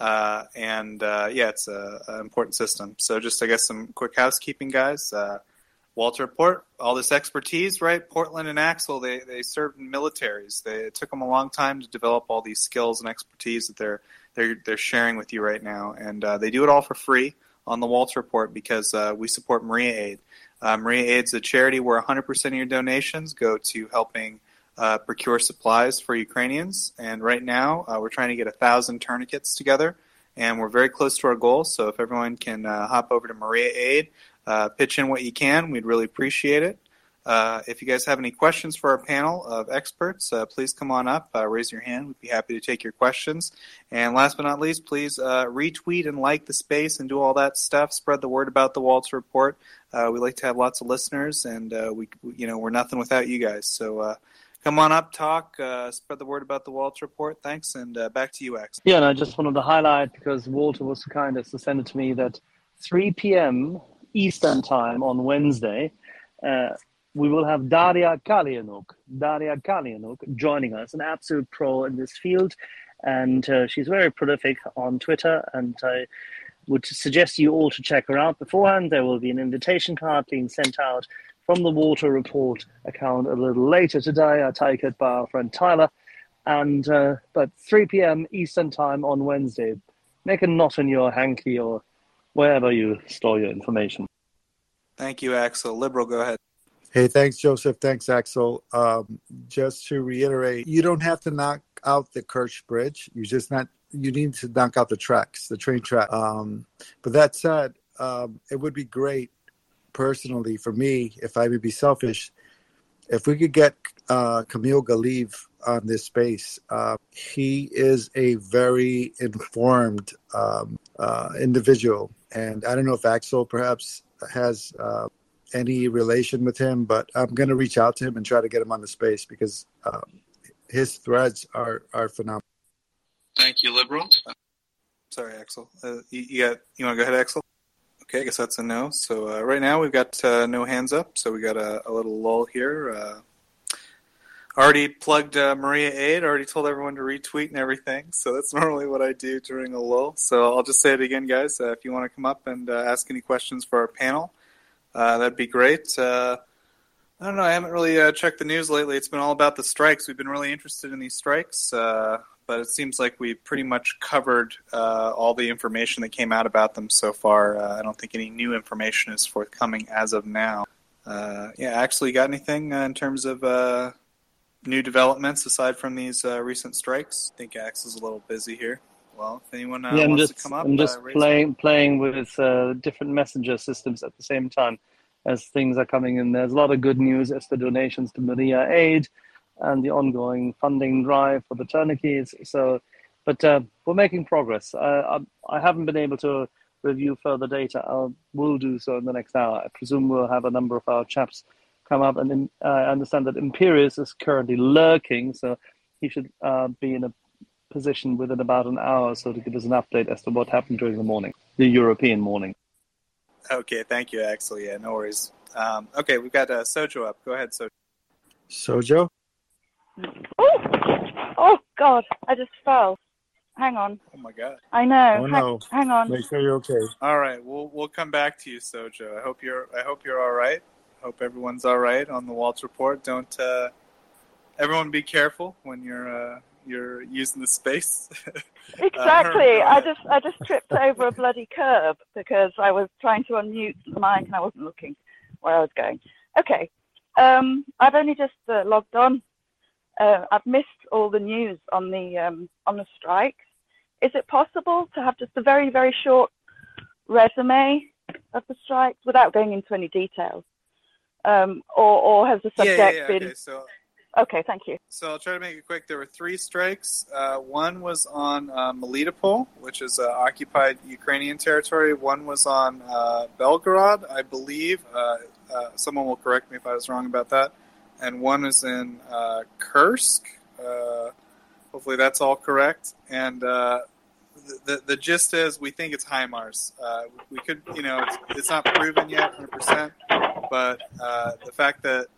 Uh, and uh, yeah, it's an important system. So just I guess some quick housekeeping, guys. Uh, Walter Port, all this expertise, right? Portland and Axel, they they served in militaries. They, it took them a long time to develop all these skills and expertise that they're they're they're sharing with you right now, and uh, they do it all for free on the Walter Report because uh, we support Mriya Aid. Uh, Mriya Aid's a charity where 100% of your donations go to helping uh, procure supplies for Ukrainians. And right now, uh, we're trying to get a thousand tourniquets together, and we're very close to our goal. So if everyone can uh, hop over to Mriya Aid, uh, pitch in what you can, we'd really appreciate it. Uh, if you guys have any questions for our panel of experts, uh, please come on up, raise your hand. We'd be happy to take your questions. And last but not least, please retweet and like the space and do all that stuff. Spread the word about the Waltz Report. We like to have lots of listeners, and we, you know, we're nothing without you guys. So come on up, talk, uh, spread the word about the Waltz Report. Thanks, and uh, back to you, X. Yeah, and I just wanted to highlight because Walter was kind as to send it to me that 3 p.m. Eastern time on Wednesday, uh, we will have Daria Kaleniuk, Daria Kaleniuk joining us, an absolute pro in this field, and uh, she's very prolific on Twitter. And I would suggest you all to check her out beforehand. There will be an invitation card being sent out from the Water Report account a little later today. I take it by our friend Tyler, and uh, but 3 p.m. Eastern time on Wednesday. Make a knot in your hanky or wherever you store your information. Thank you, Axel. Liberal, go ahead. Hey, thanks, Joseph. Thanks, Axel. Um, just to reiterate, you don't have to knock out the Kerch Bridge. You just not you need to knock out the tracks, the train track. Um, but that said, um, it would be great, personally, for me, if I would be selfish, if we could get uh, Kamil Galeev on this space. Uh, he is a very informed um, uh, individual, and I don't know if Axel perhaps has uh, any relation with him, but I'm going to reach out to him and try to get him on the space because uh, his threads are are phenomenal. Thank you, liberal. Sorry, Axel. Uh, you, you, got, you want to go ahead, Axel? Okay, I guess that's a no. So uh, right now we've got uh, no hands up, so we got a, a little lull here. Uh, already plugged uh, Mriya Aid. Already told everyone to retweet and everything. So that's normally what I do during a lull. So I'll just say it again, guys. Uh, if you want to come up and uh, ask any questions for our panel, that'd be great. I don't know. I haven't really checked the news lately. It's been all about the strikes. We've been really interested in these strikes, but it seems like we pretty much covered all the information that came out about them so far. I don't think any new information is forthcoming as of now. yeah, actually, got anything in terms of new developments aside from these uh, recent strikes? I think Axe is a little busy here. Well, if anyone uh, yeah, wants just, to come up, I'm just uh, playing playing with uh, different messenger systems at the same time as things are coming in. There's a lot of good news as the donations to Mriya Aid and the ongoing funding drive for the tourniquets. So, but uh, we're making progress. I, I, I haven't been able to review further data. I will do so in the next hour. I presume we'll have a number of our chaps come up, and uh, I understand that Imperius is currently lurking, so he should uh, be in a position within about an hour, so to give us an update as to what happened during the morning, the European morning. Okay, thank you, Axel. Yeah, no worries. Um, okay, we've got uh, Sojo up. Go ahead, Sojo. Sojo? Oh, oh God! I just fell. Hang on. Oh my God. I know. Oh hang, no! hang on. Make sure you're okay. All right, we'll we'll come back to you, Sojo. I hope you're I hope you're all right. Hope everyone's all right on the Waltz report. Don't uh, everyone be careful when you're uh, you're using the space. Uh, Exactly. Herm, go I just I just tripped over a bloody curb because I was trying to unmute the mic and I wasn't looking where I was going. Okay. Um, I've only just uh, logged on. Uh, I've missed all the news on the um, on the strikes. Is it possible to have just a very very short resume of the strikes without going into any details? Um, or or has the Yeah, subject yeah, yeah. been? Okay, so Okay, thank you. So I'll try to make it quick. There were three strikes. Uh, one was on uh, Melitopol, which is uh, occupied Ukrainian territory. One was on uh, Belgorod, I believe. Uh, uh, someone will correct me if I was wrong about that. And one is in uh, Kursk. Uh, hopefully that's all correct. And uh, the, the gist is we think it's HIMARS. Uh, we could, you know, it's, it's not proven yet, 100%. But uh, the fact that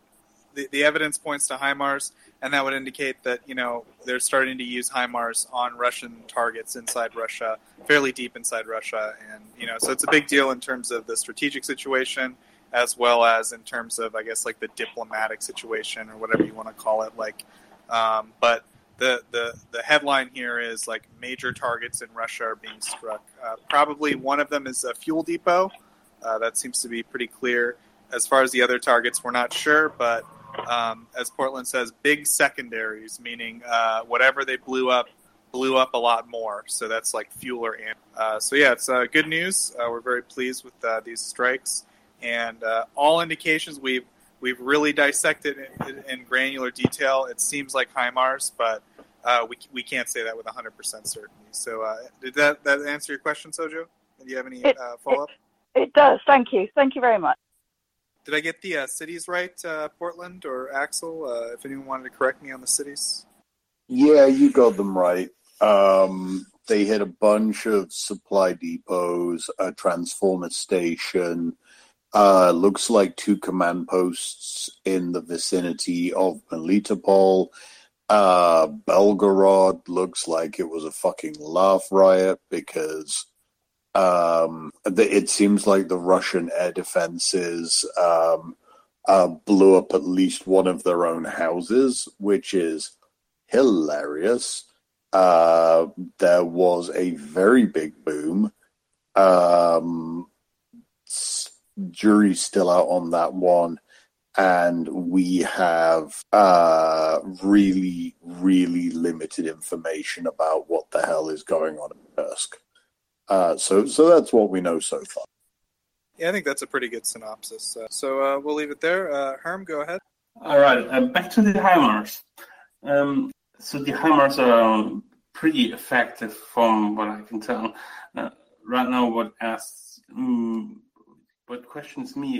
the, the evidence points to HIMARS, and that would indicate that you know they're starting to use HIMARS on Russian targets inside Russia, fairly deep inside Russia, and you know so it's a big deal in terms of the strategic situation as well as in terms of I guess like the diplomatic situation or whatever you want to call it. Like, um, but the, the the headline here is like major targets in Russia are being struck. Uh, probably one of them is a fuel depot. Uh, that seems to be pretty clear. As far as the other targets, we're not sure, but um, as Portland says, big secondaries, meaning uh, whatever they blew up, blew up a lot more. So that's like fuel or amp. Uh, so yeah, it's uh, good news. Uh, we're very pleased with these strikes, and uh, all indications we've we've really dissected in, in granular detail. It seems like HIMARS, but uh, we we can't say that with 100% certainty. So uh, did that that answer your question, Sojo? Do you have any It- uh, follow up? It does. Thank you. Thank you very much. Did I get the uh, cities right, uh, Portland or Axel? Uh, if anyone wanted to correct me on the cities. Yeah, you got them right. Um, they hit a bunch of supply depots, a transformer station. Uh, looks like two command posts in the vicinity of Melitopol. Uh, Belgorod looks like it was a fucking laugh riot because um, the, it seems like the Russian air defenses um, uh, blew up at least one of their own houses, which is hilarious. Uh, there was a very big boom. Um, jury's still out on that one. And we have uh, really, really limited information about what the hell is going on in Kursk. Uh, so, so that's what we know so far. Yeah, I think that's a pretty good synopsis. Uh, so uh, we'll leave it there. Uh, Herm, go ahead. All right, uh, back to the HIMARS. Um, so the HIMARS are pretty effective from what I can tell. Uh, right now, what asks, um, what questions me